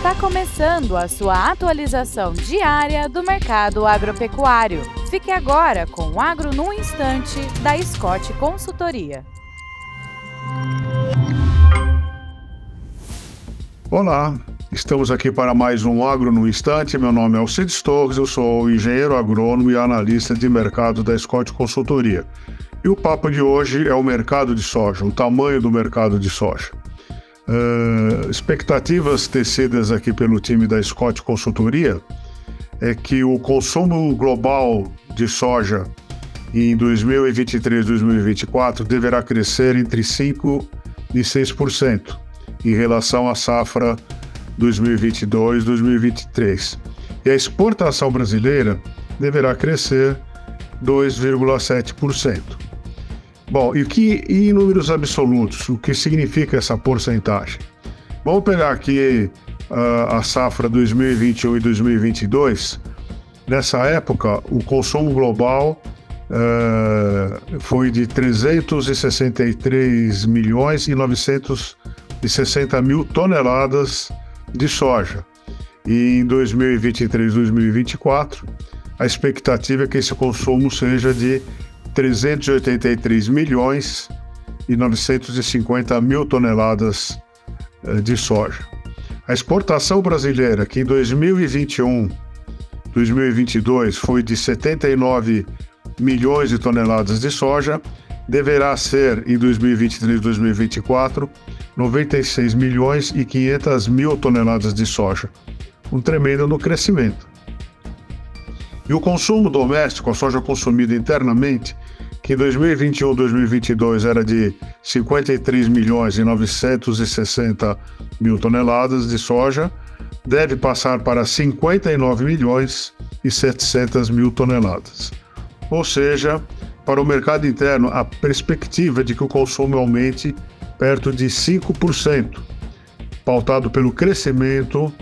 Está começando a sua atualização diária do mercado agropecuário. Fique agora com o Agro no Instante, da Scott Consultoria. Olá, estamos aqui para mais um Agro no Instante. Meu nome é Alcides Torres, eu sou engenheiro agrônomo e analista de mercado da Scott Consultoria. E o papo de hoje é o mercado de soja, o tamanho do mercado de soja. Uh, expectativas tecidas aqui pelo time da Scott Consultoria é que o consumo global de soja em 2023 2024 deverá crescer entre 5% e 6% em relação à safra 2022-2023. E a exportação brasileira deverá crescer 2,7%. Bom, e, que, em números absolutos, o que significa essa porcentagem? Vamos pegar aqui uh, a safra 2021 e 2022. Nessa época, o consumo global uh, foi de 363 milhões e 960 mil toneladas de soja. E em 2023 2024, a expectativa é que esse consumo seja de 383 milhões e 950 mil toneladas eh, de soja. A exportação brasileira, que em 2021, 2022 foi de 79 milhões de toneladas de soja, deverá ser em 2023 2024 96 milhões e 500 mil toneladas de soja. Um tremendo no crescimento. E o consumo doméstico, a soja consumida internamente, que em 2021 2022 era de 53 milhões e 960 mil toneladas de soja, deve passar para 59 milhões e 700 mil toneladas. Ou seja, para o mercado interno, a perspectiva de que o consumo aumente perto de 5%, pautado pelo crescimento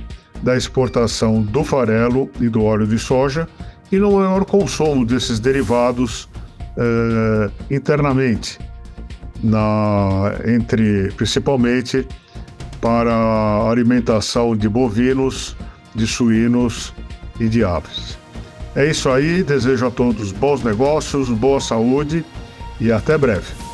da exportação do farelo e do óleo de soja e no maior consumo desses derivados eh, internamente, na, entre principalmente para a alimentação de bovinos, de suínos e de aves. É isso aí, desejo a todos bons negócios, boa saúde e até breve.